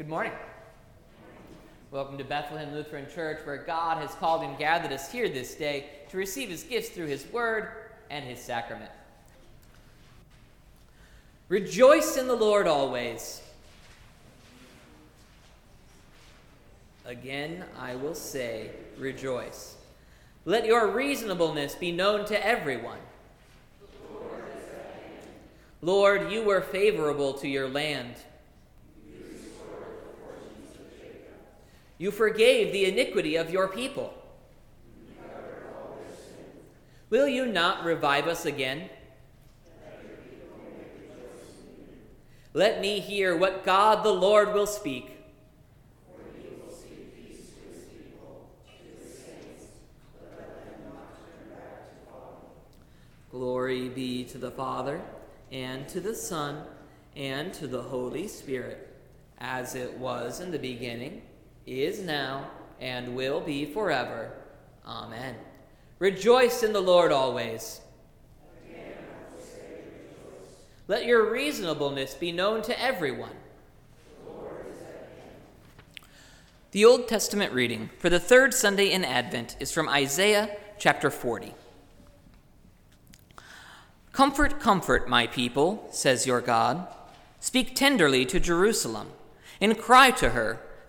Good morning. Welcome to Bethlehem Lutheran Church, where God has called and gathered us here this day to receive his gifts through his word and his sacrament. Rejoice in the Lord always. Again, I will say, rejoice. Let your reasonableness be known to everyone. Lord, you were favorable to your land. You forgave the iniquity of your people. Will you not revive us again? Let me hear what God the Lord will speak. Glory be to the Father, and to the Son, and to the Holy Spirit, as it was in the beginning, is now, and will be forever. Amen. Rejoice in the Lord always. Let your reasonableness be known to everyone. The Old Testament reading for the third Sunday in Advent is from Isaiah chapter 40. Comfort, comfort, my people, says your God. Speak tenderly to Jerusalem, and cry to her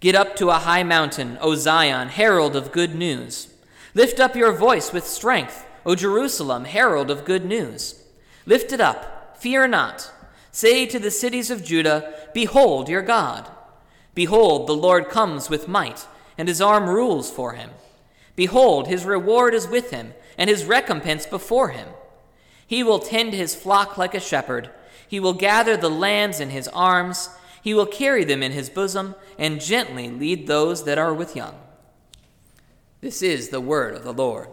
Get up to a high mountain, O Zion, herald of good news. Lift up your voice with strength, O Jerusalem, herald of good news. Lift it up, fear not. Say to the cities of Judah, Behold your God. Behold, the Lord comes with might, and his arm rules for him. Behold, his reward is with him, and his recompense before him. He will tend his flock like a shepherd. He will gather the lambs in his arms. He will carry them in his bosom and gently lead those that are with young. This is the word of the Lord.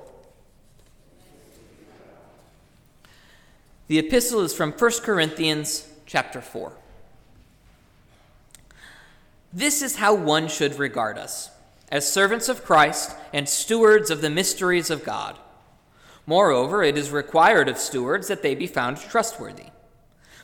The epistle is from 1 Corinthians chapter 4. This is how one should regard us as servants of Christ and stewards of the mysteries of God. Moreover, it is required of stewards that they be found trustworthy.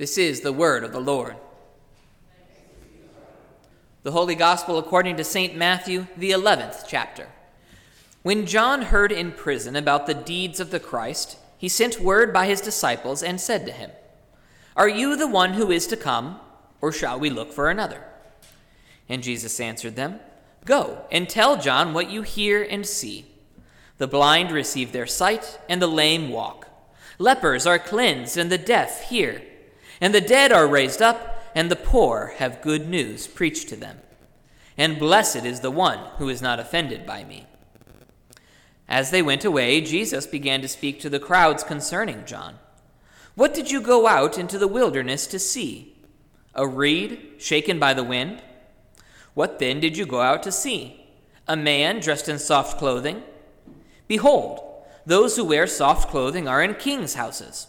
This is the word of the Lord. The Holy Gospel according to St. Matthew, the 11th chapter. When John heard in prison about the deeds of the Christ, he sent word by his disciples and said to him, Are you the one who is to come, or shall we look for another? And Jesus answered them, Go and tell John what you hear and see. The blind receive their sight, and the lame walk. Lepers are cleansed, and the deaf hear. And the dead are raised up, and the poor have good news preached to them. And blessed is the one who is not offended by me. As they went away, Jesus began to speak to the crowds concerning John. What did you go out into the wilderness to see? A reed shaken by the wind? What then did you go out to see? A man dressed in soft clothing? Behold, those who wear soft clothing are in kings' houses.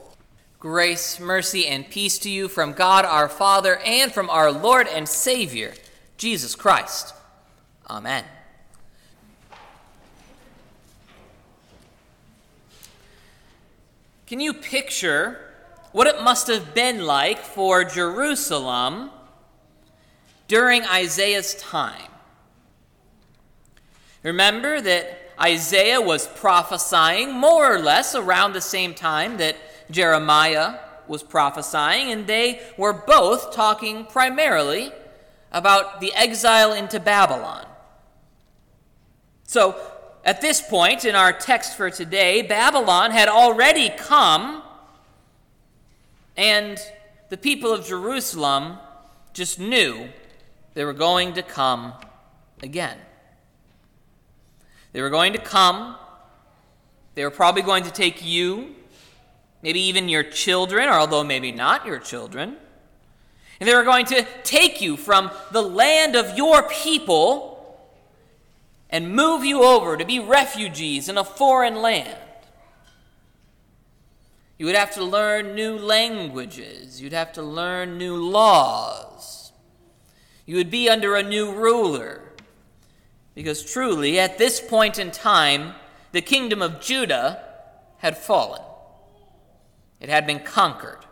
Grace, mercy, and peace to you from God our Father and from our Lord and Savior, Jesus Christ. Amen. Can you picture what it must have been like for Jerusalem during Isaiah's time? Remember that Isaiah was prophesying more or less around the same time that Jeremiah was prophesying, and they were both talking primarily about the exile into Babylon. So, at this point in our text for today, Babylon had already come, and the people of Jerusalem just knew they were going to come again. They were going to come. They were probably going to take you, maybe even your children, or although maybe not your children. And they were going to take you from the land of your people and move you over to be refugees in a foreign land. You would have to learn new languages. You'd have to learn new laws. You would be under a new ruler. Because truly, at this point in time, the kingdom of Judah had fallen, it had been conquered.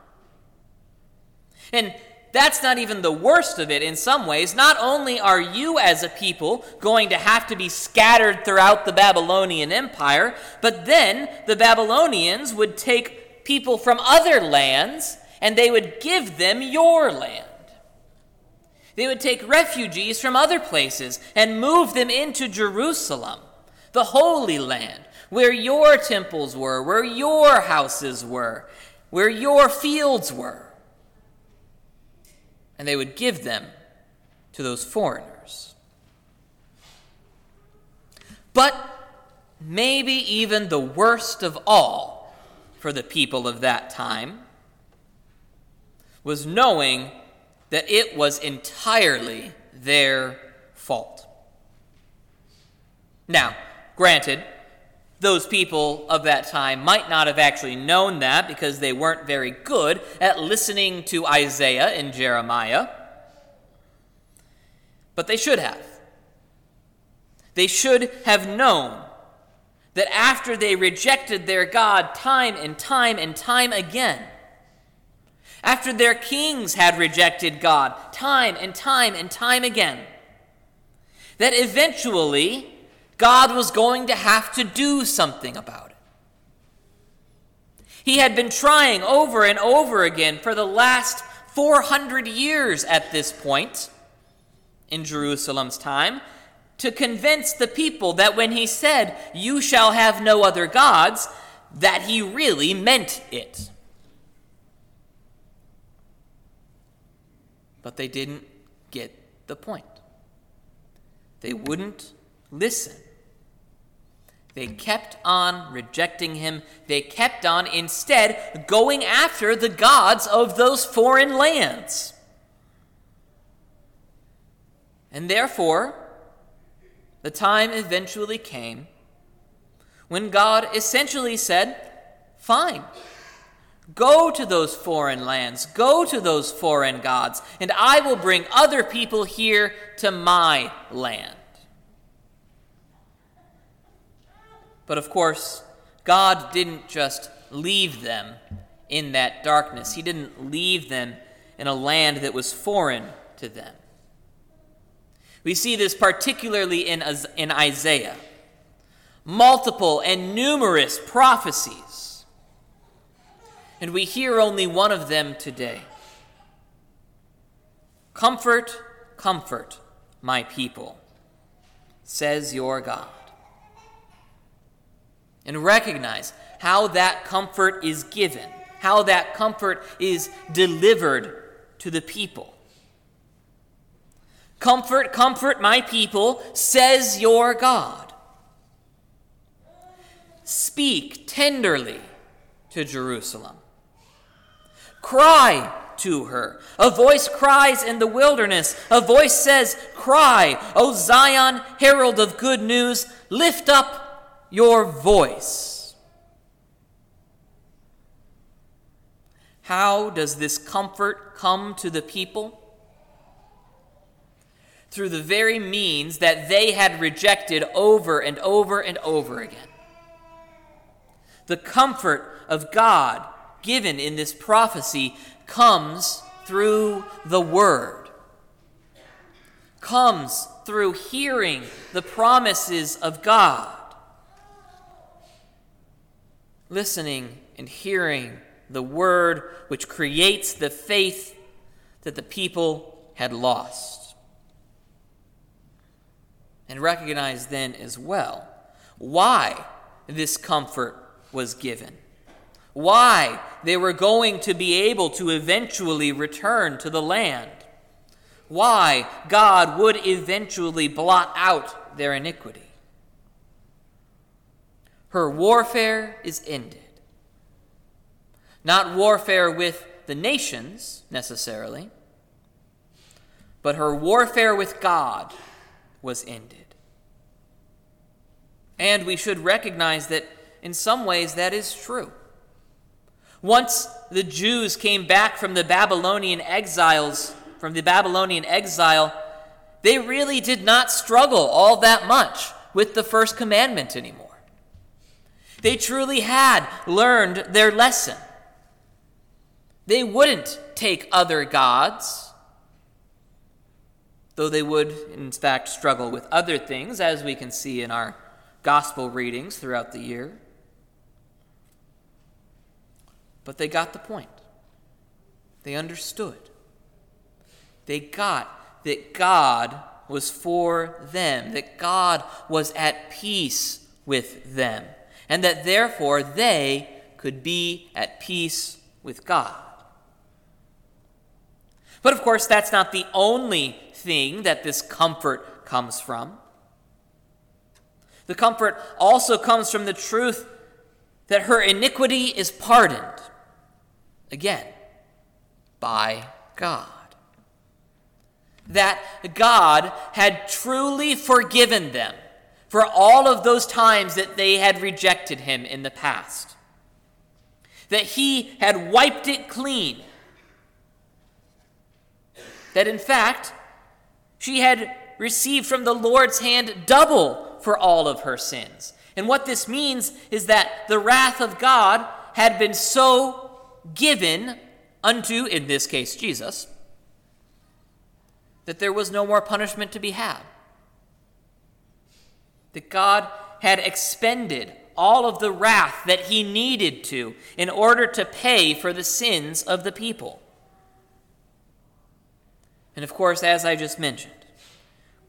And that's not even the worst of it in some ways. Not only are you as a people going to have to be scattered throughout the Babylonian Empire, but then the Babylonians would take people from other lands and they would give them your land. They would take refugees from other places and move them into Jerusalem, the Holy Land, where your temples were, where your houses were, where your fields were and they would give them to those foreigners. But maybe even the worst of all for the people of that time was knowing that it was entirely their fault. Now, granted, those people of that time might not have actually known that because they weren't very good at listening to Isaiah and Jeremiah. But they should have. They should have known that after they rejected their God time and time and time again, after their kings had rejected God time and time and time again, that eventually God was going to have to do something about it. He had been trying over and over again for the last 400 years at this point in Jerusalem's time to convince the people that when he said, You shall have no other gods, that he really meant it. But they didn't get the point. They wouldn't listen. They kept on rejecting him. They kept on instead going after the gods of those foreign lands. And therefore, the time eventually came when God essentially said, Fine, go to those foreign lands, go to those foreign gods, and I will bring other people here to my land. But of course, God didn't just leave them in that darkness, He didn't leave them in a land that was foreign to them. We see this particularly in, in Isaiah. Multiple and numerous prophecies. And we hear only one of them today. Comfort, comfort, my people, says your God and recognize how that comfort is given, how that comfort is delivered to the people. Comfort, comfort my people, says your God. Speak tenderly to Jerusalem. Cry to her. A voice cries in the wilderness. A voice says, Cry, O Zion, herald of good news, lift up your voice. How does this comfort come to the people? Through the very means that they had rejected over and over and over again. The comfort of God given in this prophecy comes through the Word, comes through hearing the promises of God, listening and hearing the Word which creates the faith that the people had lost. And recognize then as well why this comfort was given why they were going to be able to eventually return to the land, why God would eventually blot out their iniquity. Her warfare is ended. Not warfare with the nations necessarily, but her warfare with God was ended. And we should recognize that in some ways that is true. Once the Jews came back from the Babylonian exiles, from the Babylonian exile, they really did not struggle all that much with the first commandment anymore. They truly had learned their lesson. They wouldn't take other gods, though they would, in fact, struggle with other things, as we can see in our gospel readings throughout the year. But they got the point. They understood. They got that God was for them, that God was at peace with them, and that therefore they could be at peace with God. But of course, that's not the only thing that this comfort comes from. The comfort also comes from the truth that her iniquity is pardoned. Again, by God. That God had truly forgiven them for all of those times that they had rejected Him in the past. That He had wiped it clean. That in fact, she had received from the Lord's hand double for all of her sins. And what this means is that the wrath of God had been so given unto, in this case, Jesus, that there was no more punishment to be had. That God had expended all of the wrath that he needed to in order to pay for the sins of the people. And of course, as I just mentioned,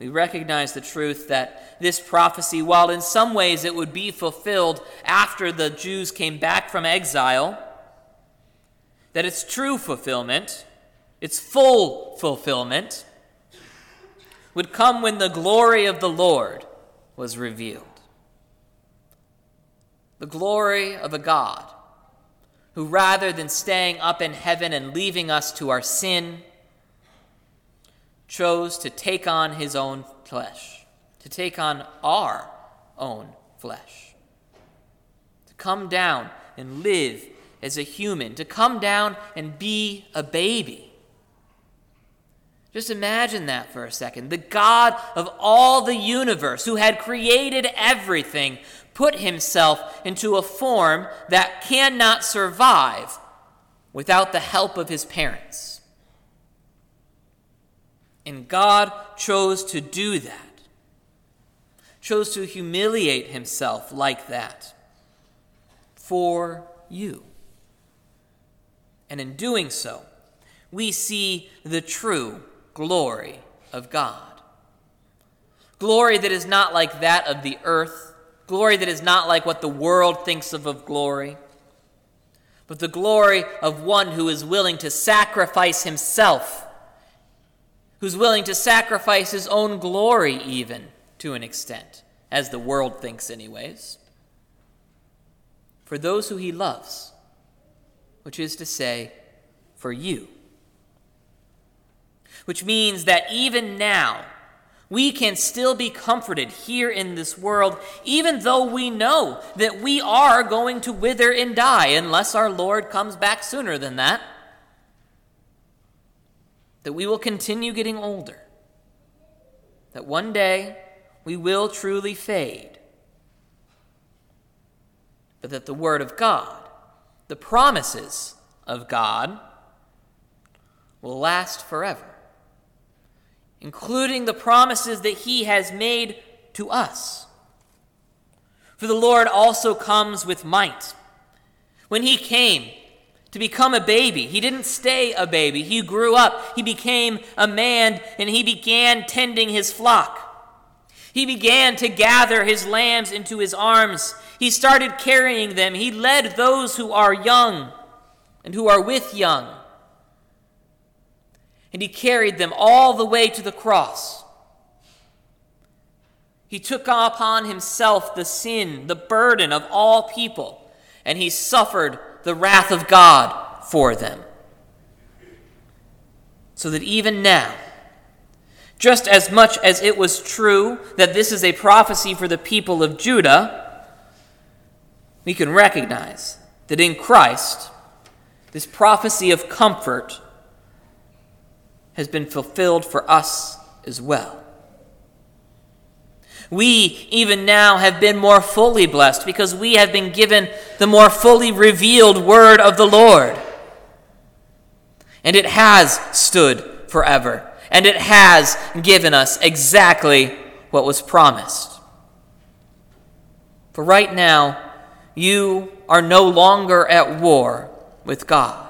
we recognize the truth that this prophecy, while in some ways it would be fulfilled after the Jews came back from exile, that its true fulfillment, its full fulfillment, would come when the glory of the Lord was revealed. The glory of a God who, rather than staying up in heaven and leaving us to our sin, chose to take on his own flesh, to take on our own flesh, to come down and live as a human, to come down and be a baby. Just imagine that for a second. The God of all the universe, who had created everything, put himself into a form that cannot survive without the help of his parents. And God chose to do that, chose to humiliate himself like that for you. And in doing so, we see the true glory of God. Glory that is not like that of the earth, glory that is not like what the world thinks of of glory, but the glory of one who is willing to sacrifice himself who's willing to sacrifice his own glory, even to an extent, as the world thinks, anyways, for those who he loves, which is to say, for you. Which means that even now, we can still be comforted here in this world, even though we know that we are going to wither and die unless our Lord comes back sooner than that. That we will continue getting older. That one day we will truly fade. But that the Word of God, the promises of God, will last forever including the promises that he has made to us. For the Lord also comes with might. When he came to become a baby, he didn't stay a baby. He grew up, he became a man, and he began tending his flock. He began to gather his lambs into his arms. He started carrying them. He led those who are young and who are with young and he carried them all the way to the cross. He took upon himself the sin, the burden of all people, and he suffered the wrath of God for them. So that even now, just as much as it was true that this is a prophecy for the people of Judah, we can recognize that in Christ, this prophecy of comfort has been fulfilled for us as well. We, even now, have been more fully blessed because we have been given the more fully revealed word of the Lord. And it has stood forever, and it has given us exactly what was promised. For right now, you are no longer at war with God,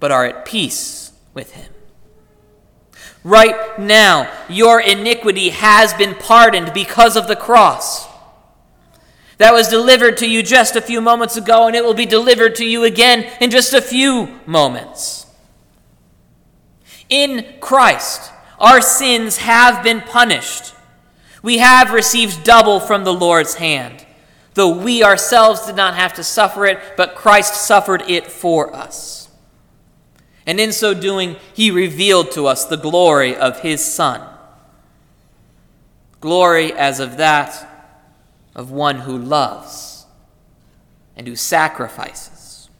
but are at peace with Him. Right now, your iniquity has been pardoned because of the cross. That was delivered to you just a few moments ago, and it will be delivered to you again in just a few moments. In Christ, our sins have been punished. We have received double from the Lord's hand, though we ourselves did not have to suffer it, but Christ suffered it for us and in so doing, he revealed to us the glory of his Son. Glory as of that of one who loves and who sacrifices.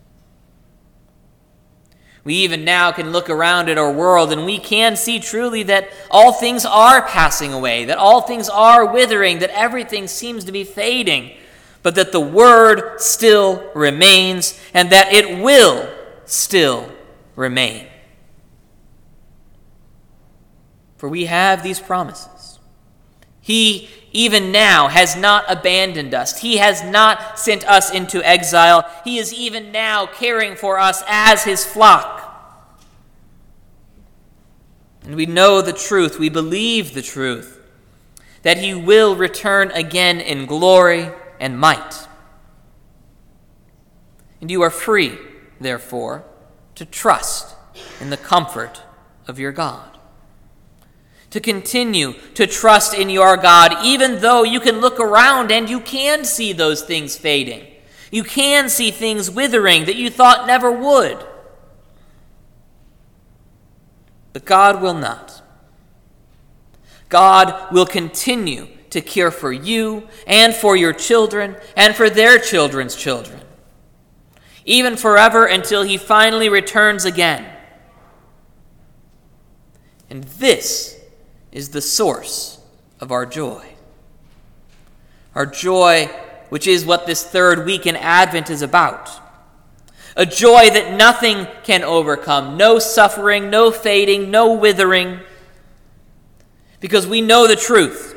We even now can look around at our world and we can see truly that all things are passing away, that all things are withering, that everything seems to be fading, but that the Word still remains and that it will still remain. For we have these promises. He, even now, has not abandoned us. He has not sent us into exile. He is even now caring for us as his flock. And we know the truth, we believe the truth, that he will return again in glory and might. And you are free, therefore to trust in the comfort of your God. To continue to trust in your God, even though you can look around and you can see those things fading. You can see things withering that you thought never would. But God will not. God will continue to care for you and for your children and for their children's children even forever until he finally returns again. And this is the source of our joy. Our joy, which is what this third week in Advent is about. A joy that nothing can overcome no suffering, no fading, no withering. Because we know the truth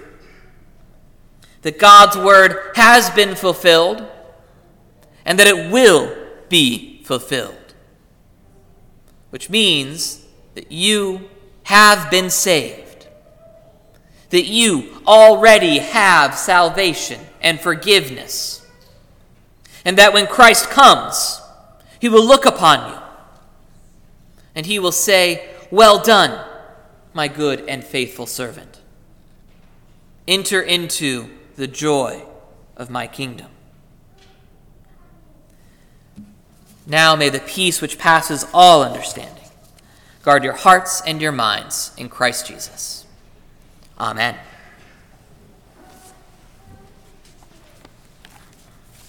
that God's word has been fulfilled and that it will be fulfilled. Which means that you have been saved, that you already have salvation and forgiveness, and that when Christ comes, he will look upon you and he will say, Well done, my good and faithful servant. Enter into the joy of my kingdom. Now may the peace which passes all understanding guard your hearts and your minds in Christ Jesus. Amen.